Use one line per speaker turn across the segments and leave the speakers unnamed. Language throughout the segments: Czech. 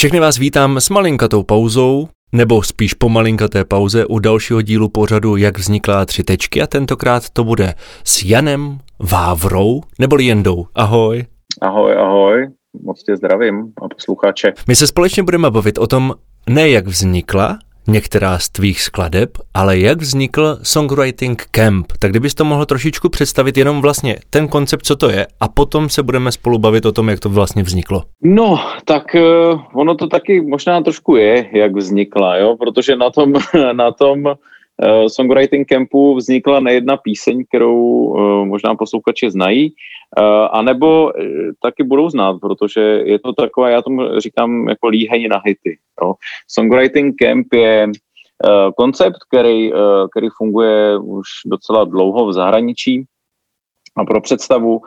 Všechny vás vítám s malinkatou pauzou, nebo spíš po malinkaté pauze u dalšího dílu pořadu Jak vznikla tři tečky a tentokrát to bude s Janem Vávrou, neboli Jendou. Ahoj.
Ahoj, ahoj, moc tě zdravím a posluchače.
My se společně budeme bavit o tom, ne jak vznikla, některá z tvých skladeb, ale jak vznikl Songwriting Camp. Tak kdybys to mohl trošičku představit jenom vlastně ten koncept, co to je, a potom se budeme spolu bavit o tom, jak to vlastně vzniklo.
No, tak uh, ono to taky možná trošku je, jak vznikla, jo, protože na tom, na tom uh, Songwriting Campu vznikla nejedna píseň, kterou uh, možná posluchači znají, Uh, a nebo uh, taky budou znát, protože je to takové, já tomu říkám jako líhení na hity. Jo. Songwriting Camp je uh, koncept, který, uh, který funguje už docela dlouho v zahraničí. A pro představu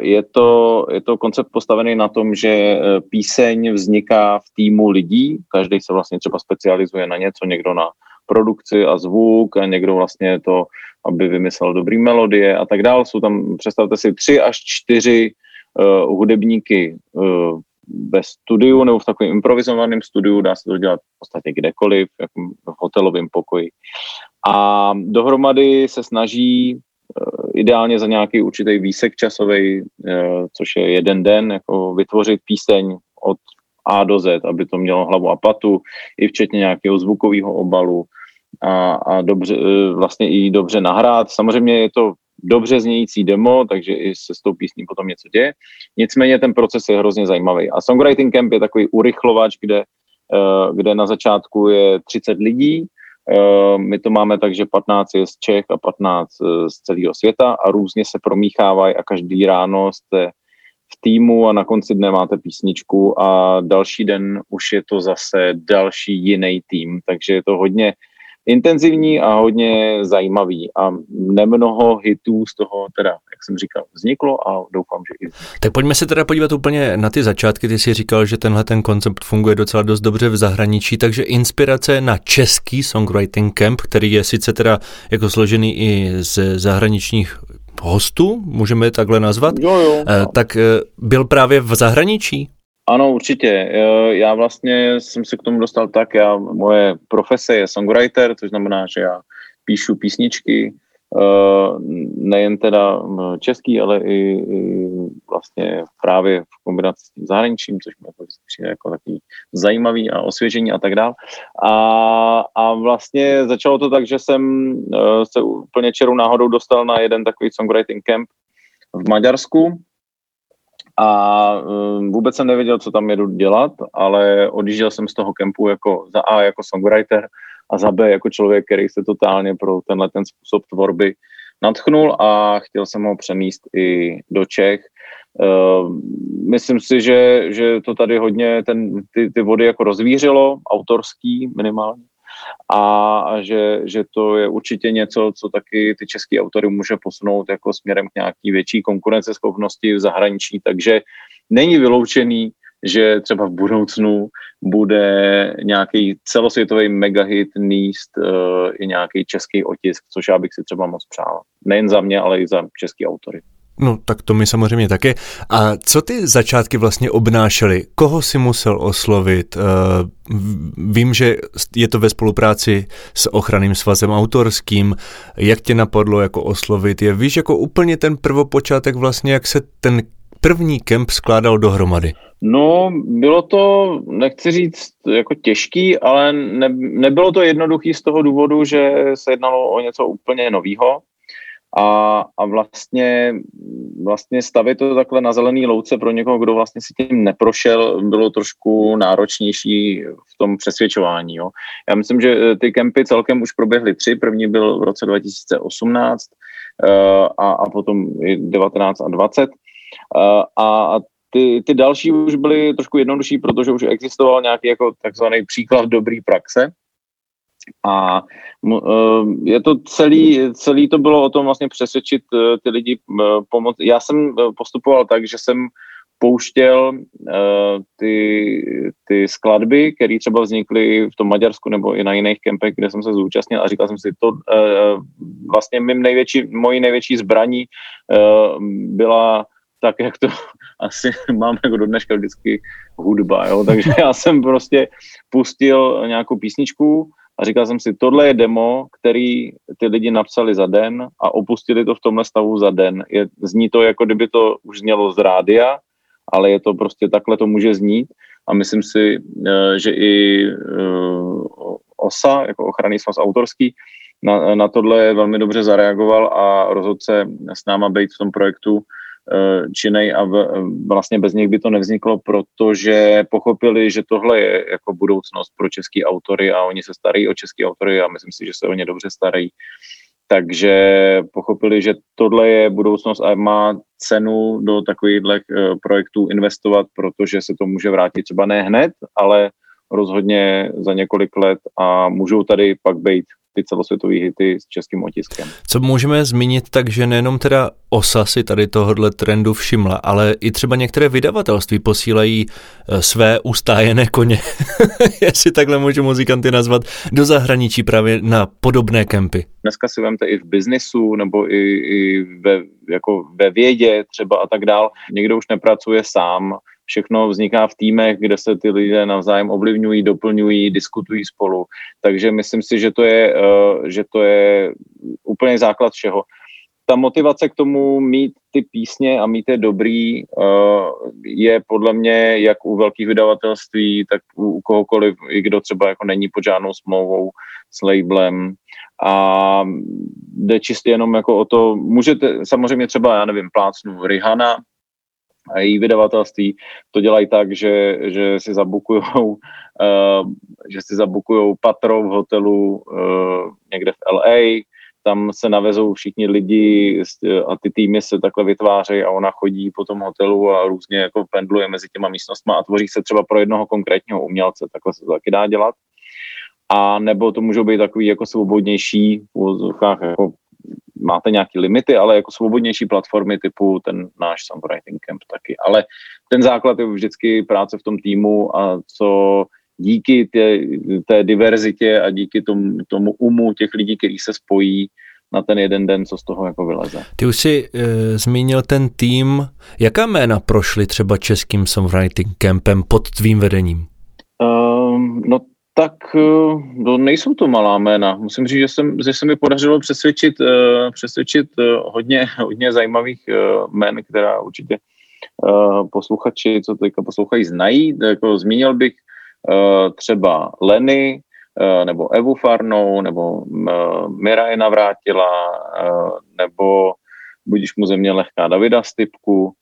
je, to, je to koncept postavený na tom, že píseň vzniká v týmu lidí, každý se vlastně třeba specializuje na něco, někdo na produkci a zvuk a někdo vlastně to aby vymyslel dobrý melodie a tak dále. Jsou tam, představte si, tři až čtyři uh, hudebníky uh, ve studiu nebo v takovém improvizovaném studiu, dá se to dělat v podstatě kdekoliv, jako v hotelovém pokoji. A dohromady se snaží uh, ideálně za nějaký určitý výsek časový, což je jeden den, jako vytvořit píseň od A do Z, aby to mělo hlavu a patu, i včetně nějakého zvukového obalu, a, a dobře, e, vlastně i dobře nahrát. Samozřejmě je to dobře znějící demo, takže i se s tou písní potom něco děje. Nicméně ten proces je hrozně zajímavý. A Songwriting Camp je takový urychlovač, kde, e, kde na začátku je 30 lidí, e, my to máme tak, že 15 je z Čech a 15 z celého světa a různě se promíchávají a každý ráno jste v týmu a na konci dne máte písničku a další den už je to zase další jiný tým, takže je to hodně intenzivní a hodně zajímavý a nemnoho hitů z toho teda, jak jsem říkal, vzniklo a doufám, že i
Tak pojďme se teda podívat úplně na ty začátky. Ty jsi říkal, že tenhle ten koncept funguje docela dost dobře v zahraničí, takže inspirace na český songwriting camp, který je sice teda jako složený i z zahraničních hostů, můžeme je takhle nazvat,
jo, jo,
eh, tak eh, byl právě v zahraničí?
Ano, určitě. Já vlastně jsem se k tomu dostal tak, já, moje profese je songwriter, to znamená, že já píšu písničky, eh, nejen teda český, ale i, i vlastně právě v kombinaci s tím zahraničím, což mi jako přijde jako takový zajímavý a osvěžení a tak dále. A, a vlastně začalo to tak, že jsem eh, se úplně čerou náhodou dostal na jeden takový songwriting camp v Maďarsku, a um, vůbec jsem nevěděl, co tam jedu dělat, ale odjížděl jsem z toho kempu jako za A jako songwriter a za B jako člověk, který se totálně pro tenhle ten způsob tvorby nadchnul a chtěl jsem ho přemíst i do Čech. Uh, myslím si, že, že to tady hodně ten, ty, ty vody jako rozvířilo, autorský minimálně a že, že to je určitě něco, co taky ty český autory může posunout jako směrem k nějaký větší konkurenceschopnosti v zahraničí, takže není vyloučený, že třeba v budoucnu bude nějaký celosvětový megahit níst uh, i nějaký český otisk, což já bych si třeba moc přál. Nejen za mě, ale i za český autory.
No, tak to mi samozřejmě taky. A co ty začátky vlastně obnášely? Koho si musel oslovit? Uh, vím, že je to ve spolupráci s ochranným svazem autorským. Jak tě napadlo jako oslovit je? Víš, jako úplně ten prvopočátek vlastně, jak se ten první kemp skládal dohromady?
No, bylo to, nechci říct, jako těžký, ale ne, nebylo to jednoduchý z toho důvodu, že se jednalo o něco úplně novýho a, a vlastně, vlastně stavit to takhle na zelený louce pro někoho, kdo vlastně si tím neprošel, bylo trošku náročnější v tom přesvědčování. Jo. Já myslím, že eh, ty kempy celkem už proběhly tři. První byl v roce 2018 uh, eh, a, a potom 19 a 20. Uh, eh, a, a ty, ty další už byly trošku jednodušší, protože už existoval nějaký jako takzvaný příklad dobrý praxe, a eh, je to celý, celý to bylo o tom vlastně přesvědčit eh, ty lidi eh, pomoct. Já jsem postupoval tak, že jsem pouštěl ty, ty skladby, které třeba vznikly v tom Maďarsku nebo i na jiných kempech, kde jsem se zúčastnil a říkal jsem si, to vlastně mým největší, mojí největší zbraní byla tak, jak to asi mám jako do dneška vždycky hudba, jo? takže já jsem prostě pustil nějakou písničku a říkal jsem si, tohle je demo, který ty lidi napsali za den a opustili to v tomhle stavu za den. Je, zní to, jako kdyby to už znělo z rádia, ale je to prostě takhle to může znít a myslím si, eh, že i eh, OSA, jako ochranný svaz autorský, na, na tohle velmi dobře zareagoval a rozhodl se s náma být v tom projektu činej a vlastně bez nich by to nevzniklo, protože pochopili, že tohle je jako budoucnost pro český autory a oni se starají o český autory a myslím si, že se o ně dobře starají. Takže pochopili, že tohle je budoucnost a má cenu do takovýchhle eh, projektů investovat, protože se to může vrátit třeba ne hned, ale rozhodně za několik let a můžou tady pak být ty celosvětové hity s českým otiskem.
Co můžeme zmínit, takže nejenom teda OSA si tady tohohle trendu všimla, ale i třeba některé vydavatelství posílají eh, své ustájené koně, jestli takhle můžu muzikanty nazvat, do zahraničí právě na podobné kempy.
Dneska si vemte i v biznisu nebo i, i ve, jako ve vědě třeba a tak dál. Někdo už nepracuje sám, všechno vzniká v týmech, kde se ty lidé navzájem ovlivňují, doplňují, diskutují spolu. Takže myslím si, že to je, eh, že to je úplně základ všeho. Ta motivace k tomu mít ty písně a mít je dobrý eh, je podle mě jak u velkých vydavatelství, tak u kohokoliv, i kdo třeba jako není pod žádnou smlouvou s labelem. A jde čistě jenom jako o to, můžete samozřejmě třeba, já nevím, plácnu Rihana, a její vydavatelství to dělají tak, že, že si zabukujou, uh, že si zabukujou patro v hotelu uh, někde v LA, tam se navezou všichni lidi a ty týmy se takhle vytvářejí a ona chodí po tom hotelu a různě jako pendluje mezi těma místnostmi a tvoří se třeba pro jednoho konkrétního umělce, takhle se to taky dá dělat. A nebo to můžou být takový jako svobodnější v jako máte nějaké limity, ale jako svobodnější platformy typu ten náš Songwriting Camp taky. Ale ten základ je vždycky práce v tom týmu a co díky té, té diverzitě a díky tomu, tomu umu těch lidí, kteří se spojí, na ten jeden den, co z toho jako vyleze.
Ty už si e, zmínil ten tým. Jaká jména prošly třeba českým songwriting campem pod tvým vedením?
Um, no tak eh, no, nejsou to malá jména. Musím říct, že, jsem, že se mi podařilo přesvědčit, uh, přesvědčit uh, hodně, hodně zajímavých jmén, která určitě posluchači, co teďka poslouchají, znají. Jako zmínil bych třeba Leny, nebo Evu Farnou, nebo Mira je navrátila, nebo budíš mu země lehká Davida Stypku,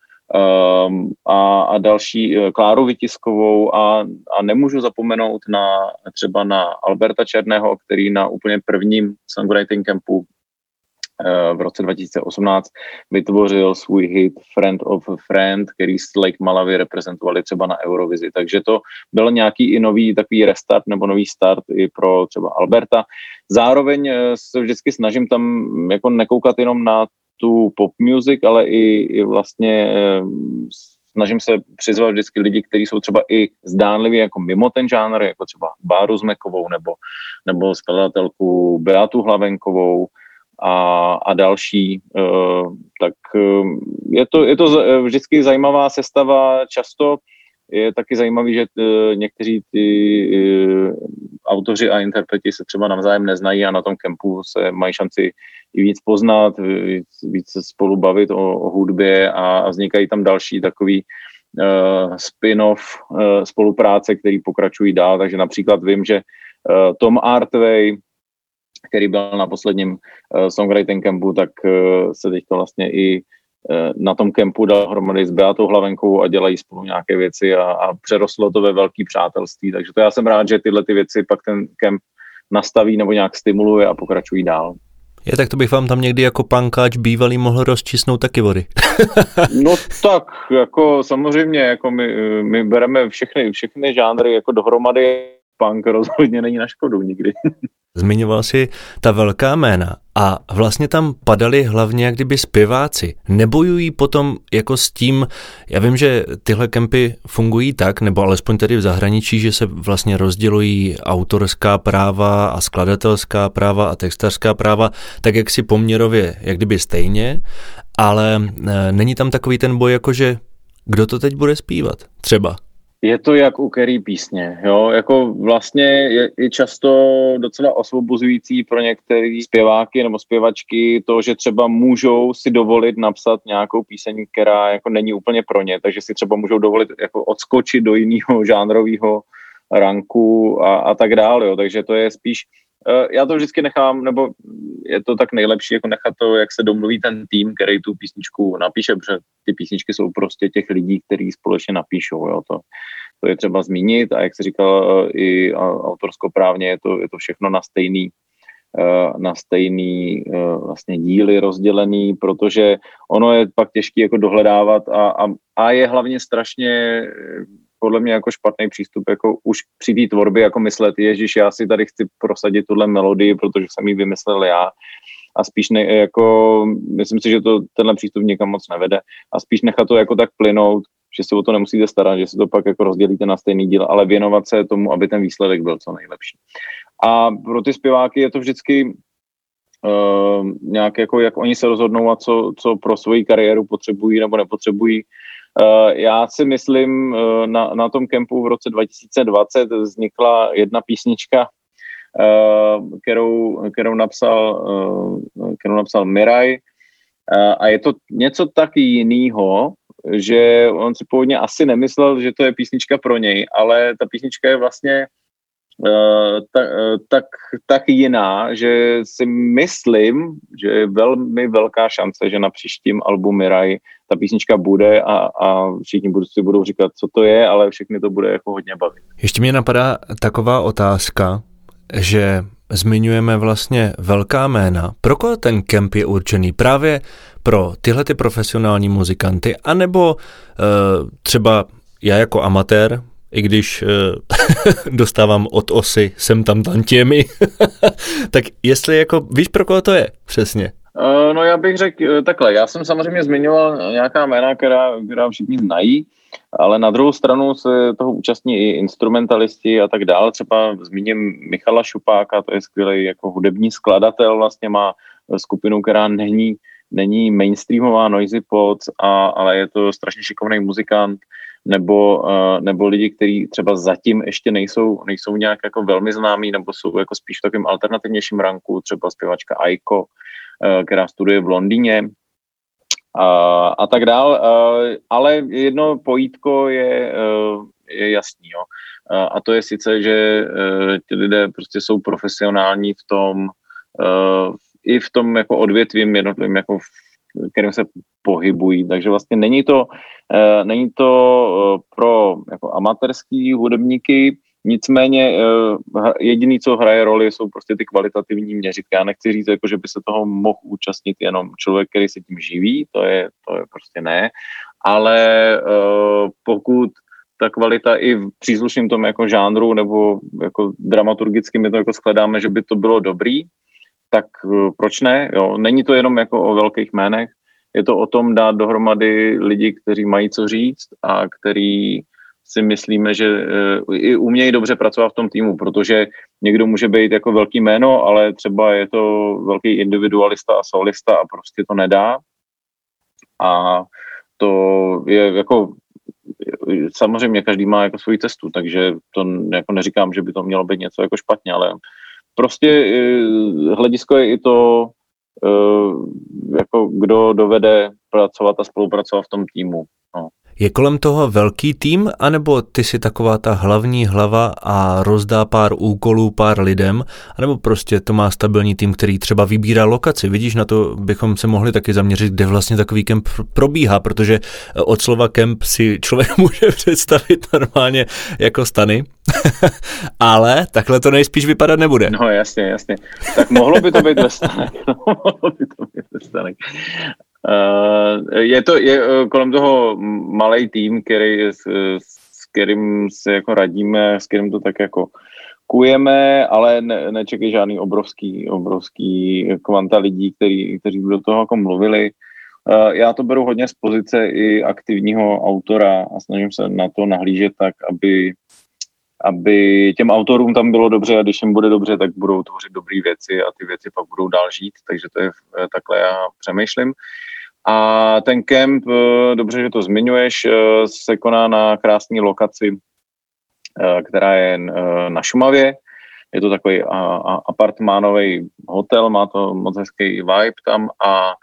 a, a další uh, Kláru Vytiskovou a, a nemůžu zapomenout na třeba na Alberta Černého, který na úplně prvním songwriting campu uh, v roce 2018 vytvořil svůj hit Friend of a Friend, který s Lake Malavy reprezentovali třeba na Eurovizi. Takže to byl nějaký i nový takový restart nebo nový start i pro třeba Alberta. Zároveň uh, se vždycky snažím tam jako nekoukat jenom na tu pop music, ale i, i vlastně eh, snažím se přizvat vždycky lidi, kteří jsou třeba i zdánlivě jako mimo ten žánr, jako třeba Báru Zmekovou nebo, nebo skladatelku Beatu Hlavenkovou a, a další. Uh, tak uh, je to, je to vždycky zajímavá sestava, často je taky zajímavý, že uh, někteří ty uh, autoři a interpreti se třeba navzájem neznají a na tom kempu se mají šanci i víc poznat, víc, víc spolu bavit o, o hudbě a, a vznikají tam další takový uh, spin-off uh, spolupráce, který pokračují dál, takže například vím, že uh, Tom Artway, který byl na posledním uh, songwriting campu, tak uh, se teďka vlastně i na tom kempu dal hromady s Beatou Hlavenkou a dělají spolu nějaké věci a, a přerostlo to ve velký přátelství. Takže to já jsem rád, že tyhle ty věci pak ten kemp nastaví nebo nějak stimuluje a pokračují dál.
Je, tak to bych vám tam někdy jako pankáč bývalý mohl rozčísnout taky vody.
no tak, jako samozřejmě, jako my, my bereme všechny, všechny žánry jako dohromady, punk rozhodně není na škodu nikdy.
Zmiňoval si ta velká jména a vlastně tam padali hlavně jak kdyby zpěváci. Nebojují potom jako s tím, já vím, že tyhle kempy fungují tak, nebo alespoň tedy v zahraničí, že se vlastně rozdělují autorská práva a skladatelská práva a textařská práva, tak jak si poměrově, jak kdyby stejně, ale e, není tam takový ten boj, jako že kdo to teď bude zpívat? Třeba.
Je to jak u který písně, jo, jako vlastně je, je často docela osvobozující pro některé zpěváky nebo zpěvačky to, že třeba můžou si dovolit napsat nějakou píseň, která jako není úplně pro ně, takže si třeba můžou dovolit jako odskočit do jiného žánrového ranku a, a tak dále, jo, takže to je spíš Eh, já to vždycky nechám, nebo je to tak nejlepší, jako nechat to, jak se domluví ten tým, který tu písničku napíše, protože ty písničky jsou prostě těch lidí, kteří společně napíšou, jo, to, to je třeba zmínit a jak se říkal eh, i autorskoprávně, je to, je to všechno na stejný, eh, na stejný vlastně díly rozdělený, protože ono je pak těžké jako dohledávat a, a, a je hlavně strašně podle mě jako špatný přístup, jako už při té tvorbě jako myslet, ježiš, já si tady chci prosadit tuhle melodii, protože jsem ji vymyslel já. A spíš ne, jako, myslím si, že to tenhle přístup nikam moc nevede. A spíš nechat to jako tak plynout, že se o to nemusíte starat, že si to pak jako rozdělíte na stejný díl, ale věnovat se tomu, aby ten výsledek byl co nejlepší. A pro ty zpěváky je to vždycky uh, nějak jako, jak oni se rozhodnou a co, co pro svoji kariéru potřebují nebo nepotřebují, já si myslím, eh, na, na tom kempu v roce 2020 vznikla jedna písnička, eh, kterou, kterou, napsal, kterou napsal Miraj. A je to něco tak jiného, že on si původně asi nemyslel, že to je písnička pro něj, ale ta písnička je vlastně Eh, tak, eh, tak, tak jiná, že si myslím, že je velmi velká šance, že na příštím albu Mirai ta písnička bude a, a všichni budou, si budou říkat, co to je, ale všechny to bude jako hodně bavit.
Ještě mě napadá taková otázka, že zmiňujeme vlastně velká jména. Pro koho ten kemp je určený? Právě pro tyhle ty profesionální muzikanty, anebo uh, třeba já jako amatér i když uh, dostávám od osy sem tam tantěmi, tak jestli jako, víš pro koho to je přesně?
Uh, no já bych řekl uh, takhle, já jsem samozřejmě zmiňoval nějaká jména, která, která všichni znají, ale na druhou stranu se toho účastní i instrumentalisti a tak dále. Třeba zmíním Michala Šupáka, to je skvělý jako hudební skladatel, vlastně má skupinu, která není, není mainstreamová noisy pod, a, ale je to strašně šikovný muzikant nebo, uh, nebo lidi, kteří třeba zatím ještě nejsou, nejsou nějak jako velmi známí, nebo jsou jako spíš v takovém alternativnějším ranku, třeba zpěvačka Aiko, uh, která studuje v Londýně, a, a tak dál. Uh, ale jedno pojítko je, je jasný. Jo. A to je sice, že ti lidé prostě jsou profesionální v tom, i v tom jako odvětvím jednotlivým, jako kterým se pohybují. Takže vlastně není to, uh, není to uh, pro jako amatérský hudebníky, nicméně uh, jediný, co hraje roli, jsou prostě ty kvalitativní měřitka. Já nechci říct, jako, že by se toho mohl účastnit jenom člověk, který se tím živí, to je, to je prostě ne, ale pokud ta kvalita i v příslušném tom jako žánru nebo jako dramaturgicky my to jako skladáme, že by to bylo dobrý, tak uh, proč ne? Jo? Není to jenom jako o velkých jménech, je to o tom dát dohromady lidi, kteří mají co říct a který si myslíme, že uh, i umějí dobře pracovat v tom týmu, protože někdo může být jako velký jméno, ale třeba je to velký individualista a solista a prostě to nedá. A to je jako samozřejmě každý má jako svoji cestu, takže to jako neříkám, že by to mělo být něco jako špatně, ale prostě eh, hledisko je i to, eh, jako kdo dovede pracovat a spolupracovat v tom týmu.
Je kolem toho velký tým, anebo ty si taková ta hlavní hlava a rozdá pár úkolů pár lidem, anebo prostě to má stabilní tým, který třeba vybírá lokaci. Vidíš, na to bychom se mohli taky zaměřit, kde vlastně takový kemp probíhá, protože eh, od slova kemp si člověk může představit normálně jako stany, ale takhle to nejspíš vypadat nebude.
No jasně, jasně. Tak mohlo by to být ve mohlo by to být ve. Uh, je to je uh, kolem toho malý tým, který, s, s kterým se jako radíme, s kterým to tak jako kujeme, ale ne, nečekej žádný obrovský, obrovský kvanta lidí, který, kteří by do toho jako mluvili. Uh, já to beru hodně z pozice i aktivního autora a snažím se na to nahlížet tak, aby aby těm autorům tam bylo dobře a když jim bude dobře, tak budou tvořit dobré věci a ty věci pak budou dál žít, takže to je takhle já přemýšlím. A ten kemp, dobře, že to zmiňuješ, se koná na krásné lokaci, která je na Šumavě. Je to takový apartmánový hotel, má to moc hezký vibe tam a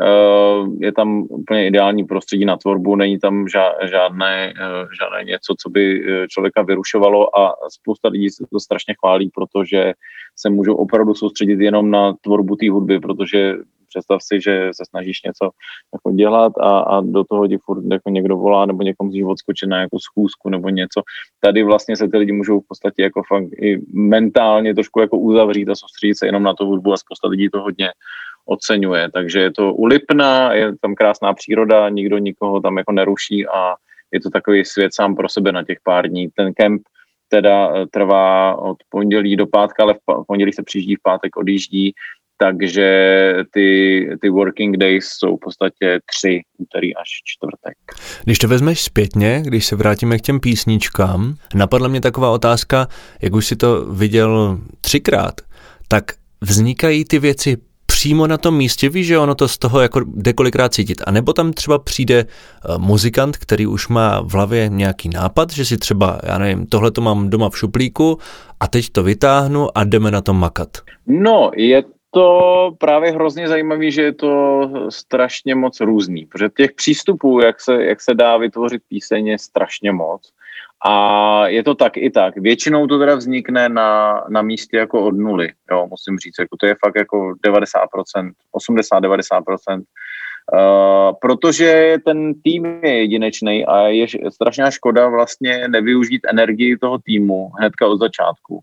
Eh, je tam úplně ideální prostředí na tvorbu, není tam žádné, eh, žádné něco, co by eh, člověka vyrušovalo a spousta lidí se to strašně chválí, protože se můžou opravdu soustředit jenom na tvorbu té hudby, protože představ si, že se snažíš něco jako dělat a, a do toho ti furt jako někdo volá nebo někomu musíš odskočit na jako schůzku nebo něco. Tady vlastně se ty lidi můžou v podstatě jako fakt i mentálně trošku jako uzavřít a soustředit se jenom na tu hudbu a spousta lidí to hodně, oceňuje. Takže je to ulipná, je tam krásná příroda, nikdo nikoho tam jako neruší a je to takový svět sám pro sebe na těch pár dní. Ten kemp teda eh, trvá od pondělí do pátka, ale v pondělí se přijíždí, v pátek odjíždí, takže ty, ty working days jsou v podstatě tři, úterý až čtvrtek.
Když to vezmeš zpětně, když se vrátíme k těm písničkám, napadla mě taková otázka, jak už si to viděl třikrát, tak vznikají ty věci přímo na tom místě, víš, že ono to z toho jako jde kolikrát cítit. A nebo tam třeba přijde eh, muzikant, který už má v hlavě nějaký nápad, že si třeba, já nevím, tohle to mám doma v šuplíku a teď to vytáhnu a jdeme na to makat.
No, je to právě hrozně zajímavé, že je to strašně moc různý, protože těch přístupů, jak se, jak se dá vytvořit píseň, je strašně moc. A je to tak i tak. Většinou to teda vznikne na, na místě jako od nuly, jo, musím říct. Jako to je fakt jako 90%, 80-90%. Uh, protože ten tým je jedinečný a je strašná škoda vlastně nevyužít energii toho týmu hnedka od začátku.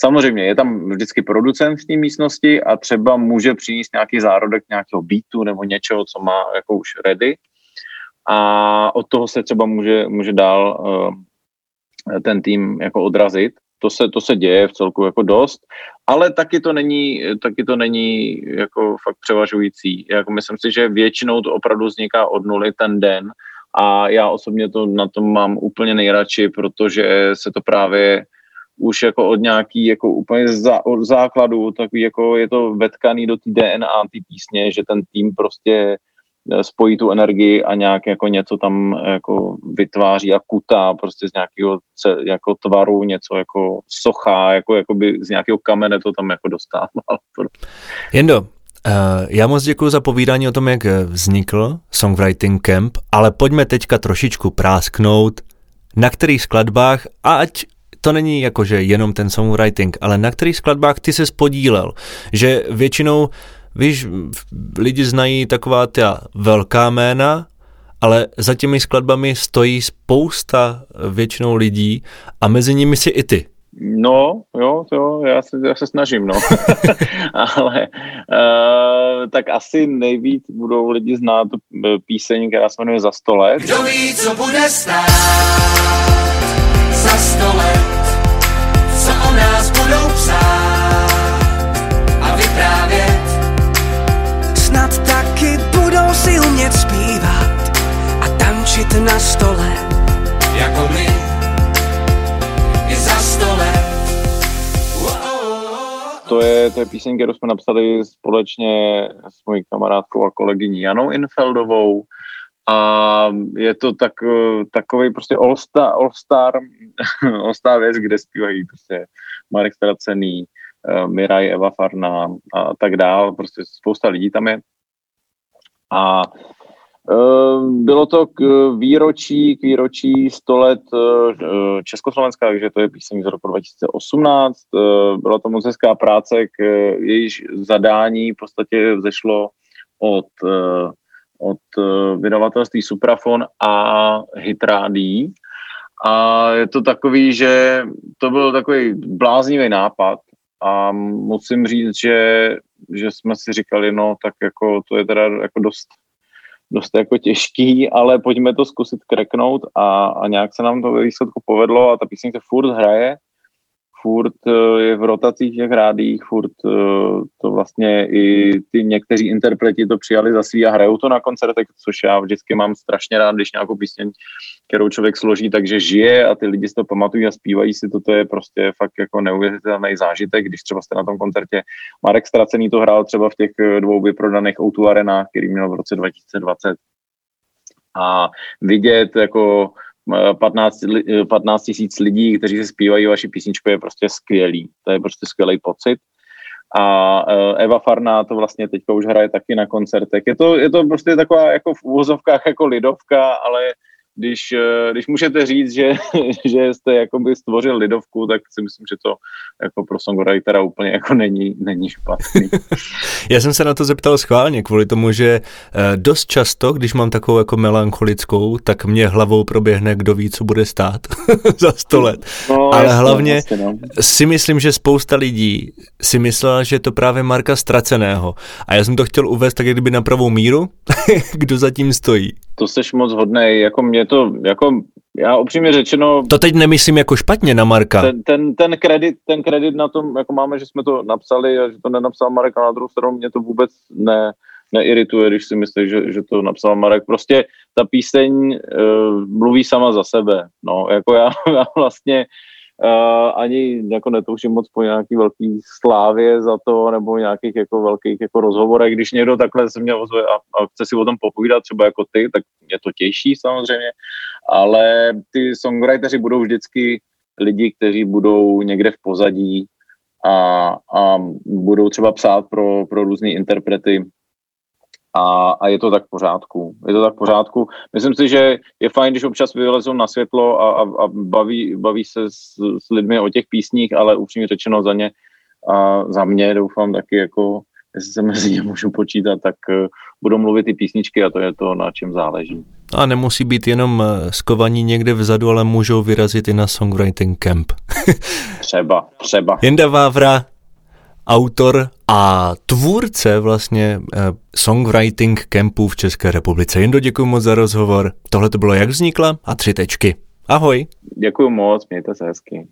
Samozřejmě je tam vždycky producent v té místnosti a třeba může přinést nějaký zárodek nějakého beatu nebo něčeho, co má jako už ready a od toho se třeba může, může dál uh, ten tým jako odrazit. To se, to se děje v celku jako dost, ale taky to není, taky to není jako fakt převažující. Jako myslím si, že většinou to opravdu vzniká od nuly ten den a já osobně to na tom mám úplně nejradši, protože se to právě už jako od nějaký jako úplně za, od základu, takový jako je to vetkaný do té DNA ty písně, že ten tým prostě Eh, spojí tu energii a nějak jako něco tam jako vytváří a kutá prostě z nějakého jako tvaru, něco jako socha, jako, jako by z nějakého kamene to tam jako dostává.
Jendo, Uh, já moc děkuji za povídání o tom, jak vznikl Songwriting Camp, ale pojďme teďka trošičku prásknout, na kterých skladbách, a ať to není jakože jenom ten songwriting, ale na kterých skladbách ty se spodílel, že většinou Víš, lidi znají taková ta velká jména, ale za těmi skladbami stojí spousta většinou lidí a mezi nimi si i ty.
No, jo, jo, já se, já se snažím, no. Ale uh, tak asi nejvíc budou lidi znát eh, píseň, která se jmenuje Za sto let. Kdo ví, co bude stát za sto let, co o nás budou psát a vyprávět snad taky budou si umět zpívat a tančit na stole. Jako my, i za stole. To je, to je píseň, kterou jsme napsali společně s mojí kamarádkou a kolegyní Janou Infeldovou. A je to tak, takový prostě all-star, all-star, all-star věc, kde zpívají prostě Marek Stracený, Eh, Miraj, Eva Farna a tak dál, prostě spousta lidí tam je. A eh, bylo to k výročí, k výročí 100 let eh, Československa, takže to je píseň z roku 2018. Byla to moc hezká práce, k jejíž zadání v podstatě vzešlo od, od vydavatelství Suprafon a Hitrádí. A je to takový, že to byl takový bláznivý nápad, a musím říct, že, že jsme si říkali, no tak jako to je teda jako dost, dost jako těžký, ale pojďme to zkusit kreknout a, a nějak se nám to výsledku povedlo a ta píseň se furt hraje, furt eh, je v rotacích těch rádích, furt eh, to vlastně i ty někteří interpreti to přijali za svý a hrajou to na koncertech, což já vždycky mám strašně rád, když nějakou písně, kterou člověk složí, takže žije a ty lidi si to pamatují a zpívají si to, to je prostě fakt jako neuvěřitelný zážitek, když třeba jste na tom koncertě. Marek Stracený to hrál třeba v těch eh, dvou vyprodaných O2 arenách, který měl v roce 2020 a vidět jako 15, 15 tisíc lidí, kteří si zpívají vaši písničku, je prostě skvělý. To je prostě skvělý pocit. A e, Eva Farná to vlastně teďka už hraje taky na koncertech. Je to, je to prostě taková jako v úvozovkách jako lidovka, ale když, eh, když můžete říct, že, že jste jakoby stvořil lidovku, tak si myslím, že to jako pro songwritera úplně jako není, není špatný.
Já jsem se na to zeptal schválně, kvůli tomu, že eh, dost často, když mám takovou jako melancholickou, tak mě hlavou proběhne, kdo ví, co bude stát za sto let. No, Ale jasný, hlavně jasný, no. si myslím, že spousta lidí si myslela, že je to právě Marka Ztraceného. A já jsem to chtěl uvést tak, kdyby na pravou míru, kdo zatím stojí.
To seš moc hodnej, jako mě to, jako já upřímně řečeno...
To teď nemyslím jako špatně na Marka.
Ten, ten, ten, kredit, ten kredit na tom, jako máme, že jsme to napsali a že to nenapsal Marek a na druhou stranu mě to vůbec ne, neirituje, když si myslíš, že, že to napsal Marek. Prostě ta píseň uh, mluví sama za sebe. No, jako já, já vlastně Uh, ani jako netoužím moc po nějaký velký slávě za to, nebo nějakých jako velkých jako rozhovorech. Když někdo takhle se mě ozve a, a chce si o tom popovídat, třeba jako ty, tak mě to těší samozřejmě, ale ty songwriteri budou vždycky lidi, kteří budou někde v pozadí a, a budou třeba psát pro, pro různé interprety a, a je to tak v pořádku. Je to tak v pořádku. Myslím si, že je fajn, když občas vylezou na světlo a, a, a baví, baví se s, s lidmi o těch písních, ale upřímně řečeno za ně a za mě doufám taky jako jestli se mezi ně můžu počítat, tak uh, budou mluvit i písničky a to je to, na čem záleží.
A nemusí být jenom eh, skovaní někde vzadu, ale můžou vyrazit i na songwriting camp.
třeba, třeba.
Jenda Vávra, autor a tvůrce vlastně eh, songwriting kempů v České republice. Jindo, děkuji moc za rozhovor. Tohle to bylo Jak vznikla a tři tečky. Ahoj.
Děkuji moc, mějte se hezky.